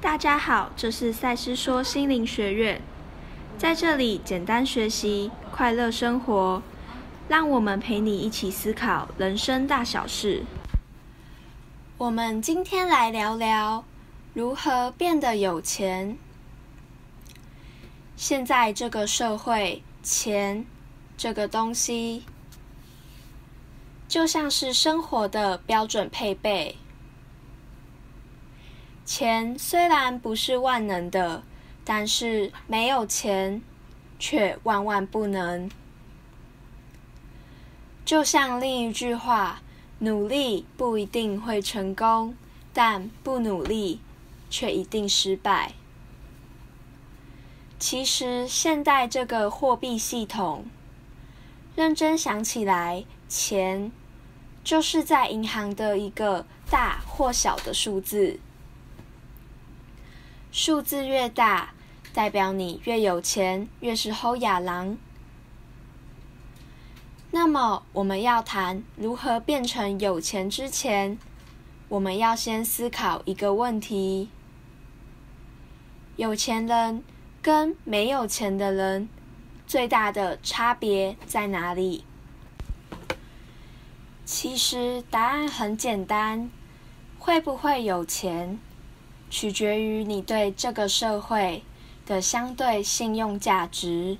大家好，这是赛斯说心灵学院，在这里简单学习，快乐生活，让我们陪你一起思考人生大小事。我们今天来聊聊如何变得有钱。现在这个社会，钱这个东西，就像是生活的标准配备。钱虽然不是万能的，但是没有钱却万万不能。就像另一句话：“努力不一定会成功，但不努力却一定失败。”其实，现代这个货币系统，认真想起来，钱就是在银行的一个大或小的数字。数字越大，代表你越有钱，越是后亚郎。那么，我们要谈如何变成有钱之前，我们要先思考一个问题：有钱人跟没有钱的人最大的差别在哪里？其实答案很简单，会不会有钱？取决于你对这个社会的相对信用价值。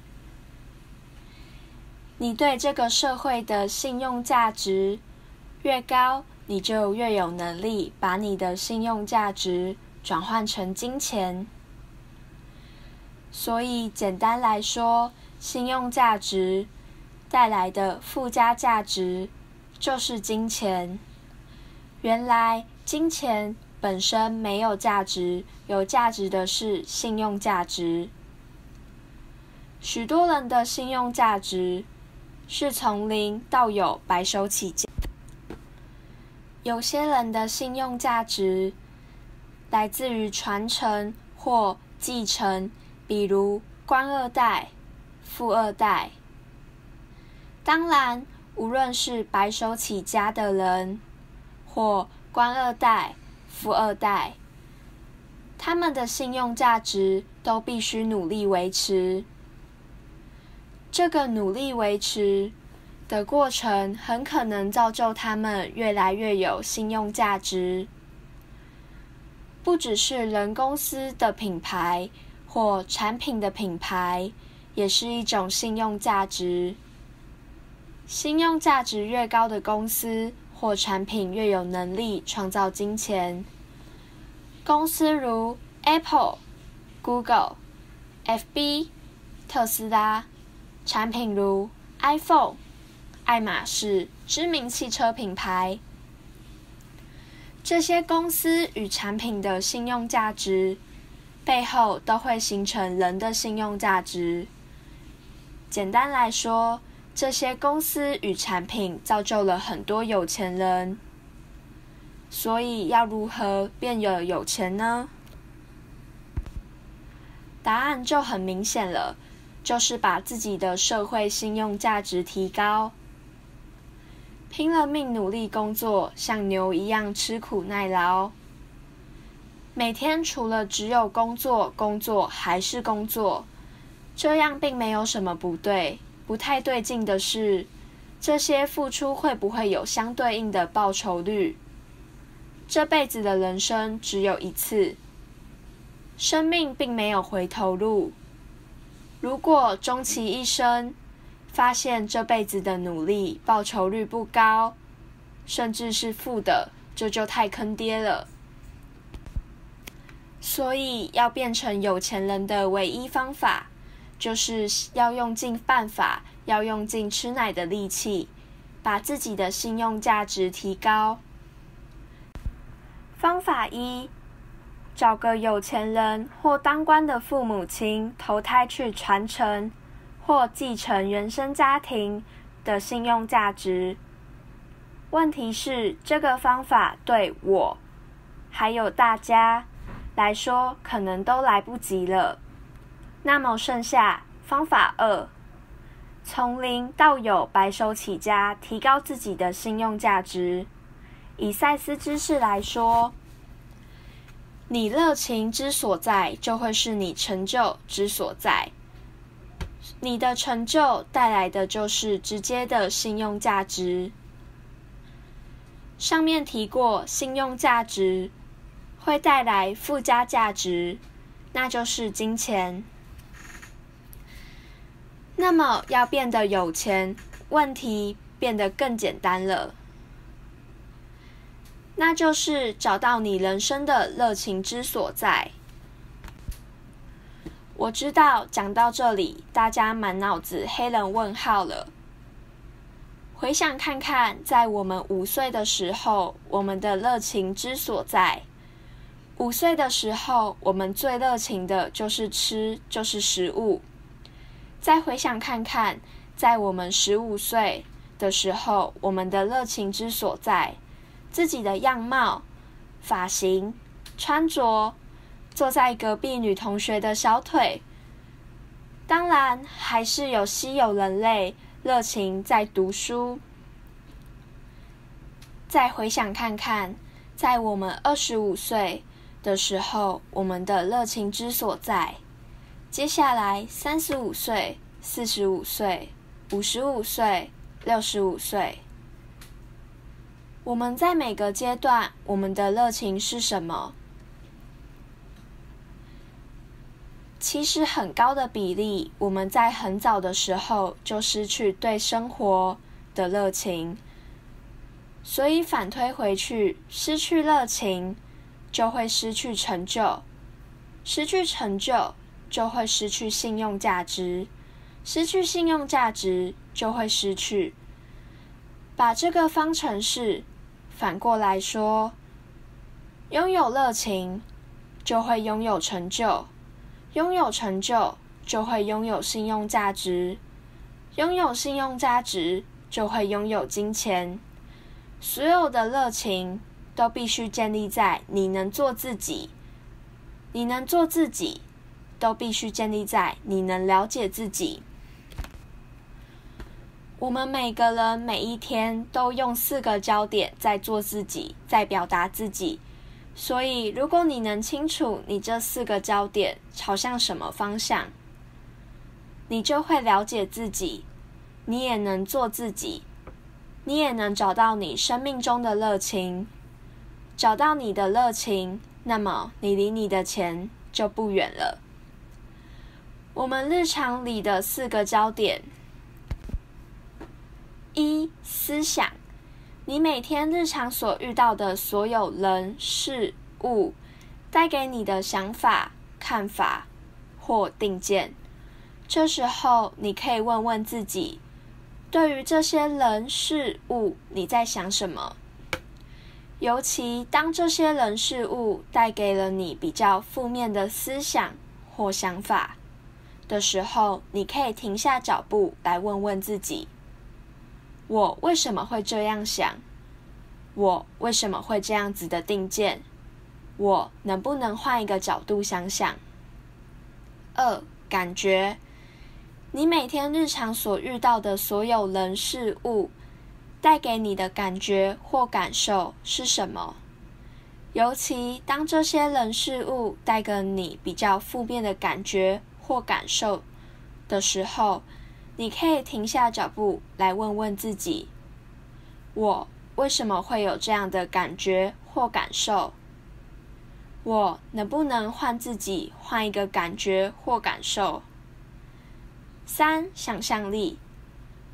你对这个社会的信用价值越高，你就越有能力把你的信用价值转换成金钱。所以，简单来说，信用价值带来的附加价值就是金钱。原来，金钱。本身没有价值，有价值的是信用价值。许多人的信用价值是从零到有白手起家，有些人的信用价值来自于传承或继承，比如官二代、富二代。当然，无论是白手起家的人或官二代。富二代，他们的信用价值都必须努力维持。这个努力维持的过程，很可能造就他们越来越有信用价值。不只是人公司的品牌或产品的品牌，也是一种信用价值。信用价值越高的公司。或产品越有能力创造金钱，公司如 Apple、Google、FB、特斯拉；产品如 iPhone、爱马仕，知名汽车品牌。这些公司与产品的信用价值背后，都会形成人的信用价值。简单来说。这些公司与产品造就了很多有钱人，所以要如何变有有钱呢？答案就很明显了，就是把自己的社会信用价值提高，拼了命努力工作，像牛一样吃苦耐劳，每天除了只有工作、工作还是工作，这样并没有什么不对。不太对劲的是，这些付出会不会有相对应的报酬率？这辈子的人生只有一次，生命并没有回头路。如果终其一生发现这辈子的努力报酬率不高，甚至是负的，这就太坑爹了。所以，要变成有钱人的唯一方法。就是要用尽办法，要用尽吃奶的力气，把自己的信用价值提高。方法一：找个有钱人或当官的父母亲投胎去传承或继承原生家庭的信用价值。问题是，这个方法对我还有大家来说，可能都来不及了。那么剩下方法二，从零到有，白手起家，提高自己的信用价值。以赛斯知识来说，你热情之所在，就会是你成就之所在。你的成就带来的就是直接的信用价值。上面提过，信用价值会带来附加价值，那就是金钱。那么，要变得有钱，问题变得更简单了。那就是找到你人生的热情之所在。我知道讲到这里，大家满脑子黑人问号了。回想看看，在我们五岁的时候，我们的热情之所在。五岁的时候，我们最热情的就是吃，就是食物。再回想看看，在我们十五岁的时候，我们的热情之所在。自己的样貌、发型、穿着，坐在隔壁女同学的小腿，当然还是有稀有人类热情在读书。再回想看看，在我们二十五岁的时候，我们的热情之所在。接下来，三十五岁、四十五岁、五十五岁、六十五岁。我们在每个阶段，我们的热情是什么？其实很高的比例，我们在很早的时候就失去对生活的热情，所以反推回去，失去热情就会失去成就，失去成就就会失去信用价值，失去信用价值就会失去。把这个方程式。反过来说，拥有热情就会拥有成就，拥有成就就会拥有信用价值，拥有信用价值就会拥有金钱。所有的热情都必须建立在你能做自己，你能做自己，都必须建立在你能了解自己。我们每个人每一天都用四个焦点在做自己，在表达自己。所以，如果你能清楚你这四个焦点朝向什么方向，你就会了解自己，你也能做自己，你也能找到你生命中的热情。找到你的热情，那么你离你的钱就不远了。我们日常里的四个焦点。一思想，你每天日常所遇到的所有人事物，带给你的想法、看法或定见。这时候，你可以问问自己：对于这些人事物，你在想什么？尤其当这些人事物带给了你比较负面的思想或想法的时候，你可以停下脚步来问问自己。我为什么会这样想？我为什么会这样子的定见？我能不能换一个角度想想？二、感觉，你每天日常所遇到的所有人事物，带给你的感觉或感受是什么？尤其当这些人事物带给你比较负面的感觉或感受的时候。你可以停下脚步来问问自己：我为什么会有这样的感觉或感受？我能不能换自己换一个感觉或感受？三、想象力，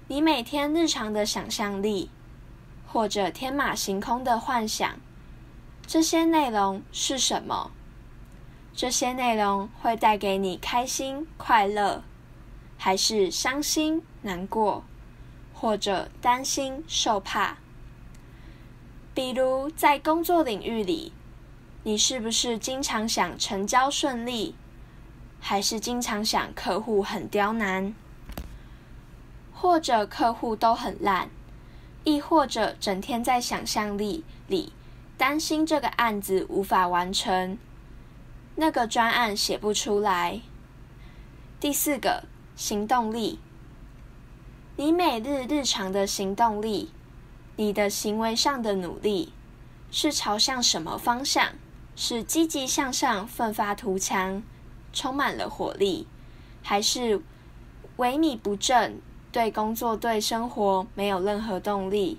你每天日常的想象力，或者天马行空的幻想，这些内容是什么？这些内容会带给你开心、快乐。还是伤心、难过，或者担心、受怕。比如在工作领域里，你是不是经常想成交顺利，还是经常想客户很刁难，或者客户都很烂，亦或者整天在想象力里担心这个案子无法完成，那个专案写不出来。第四个。行动力，你每日日常的行动力，你的行为上的努力，是朝向什么方向？是积极向上、奋发图强，充满了活力，还是萎靡不振，对工作、对生活没有任何动力，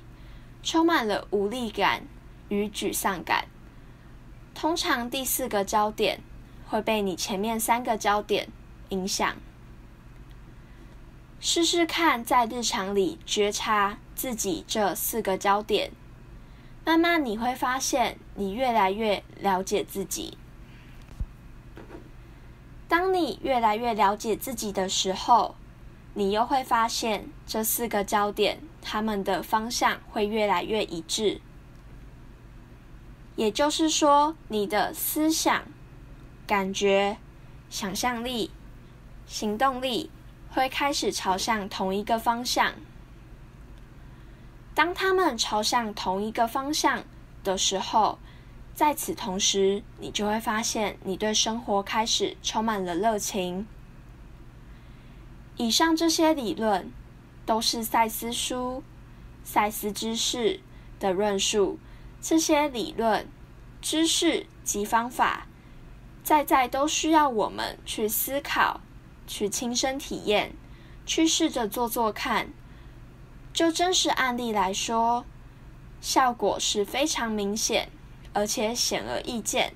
充满了无力感与沮丧感？通常第四个焦点会被你前面三个焦点影响。试试看，在日常里觉察自己这四个焦点，慢慢你会发现，你越来越了解自己。当你越来越了解自己的时候，你又会发现这四个焦点，他们的方向会越来越一致。也就是说，你的思想、感觉、想象力、行动力。会开始朝向同一个方向。当他们朝向同一个方向的时候，在此同时，你就会发现你对生活开始充满了热情。以上这些理论都是赛斯书、赛斯知识的论述。这些理论、知识及方法，在在都需要我们去思考。去亲身体验，去试着做做看。就真实案例来说，效果是非常明显，而且显而易见。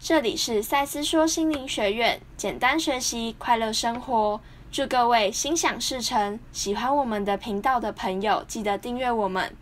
这里是赛斯说心灵学院，简单学习，快乐生活。祝各位心想事成！喜欢我们的频道的朋友，记得订阅我们。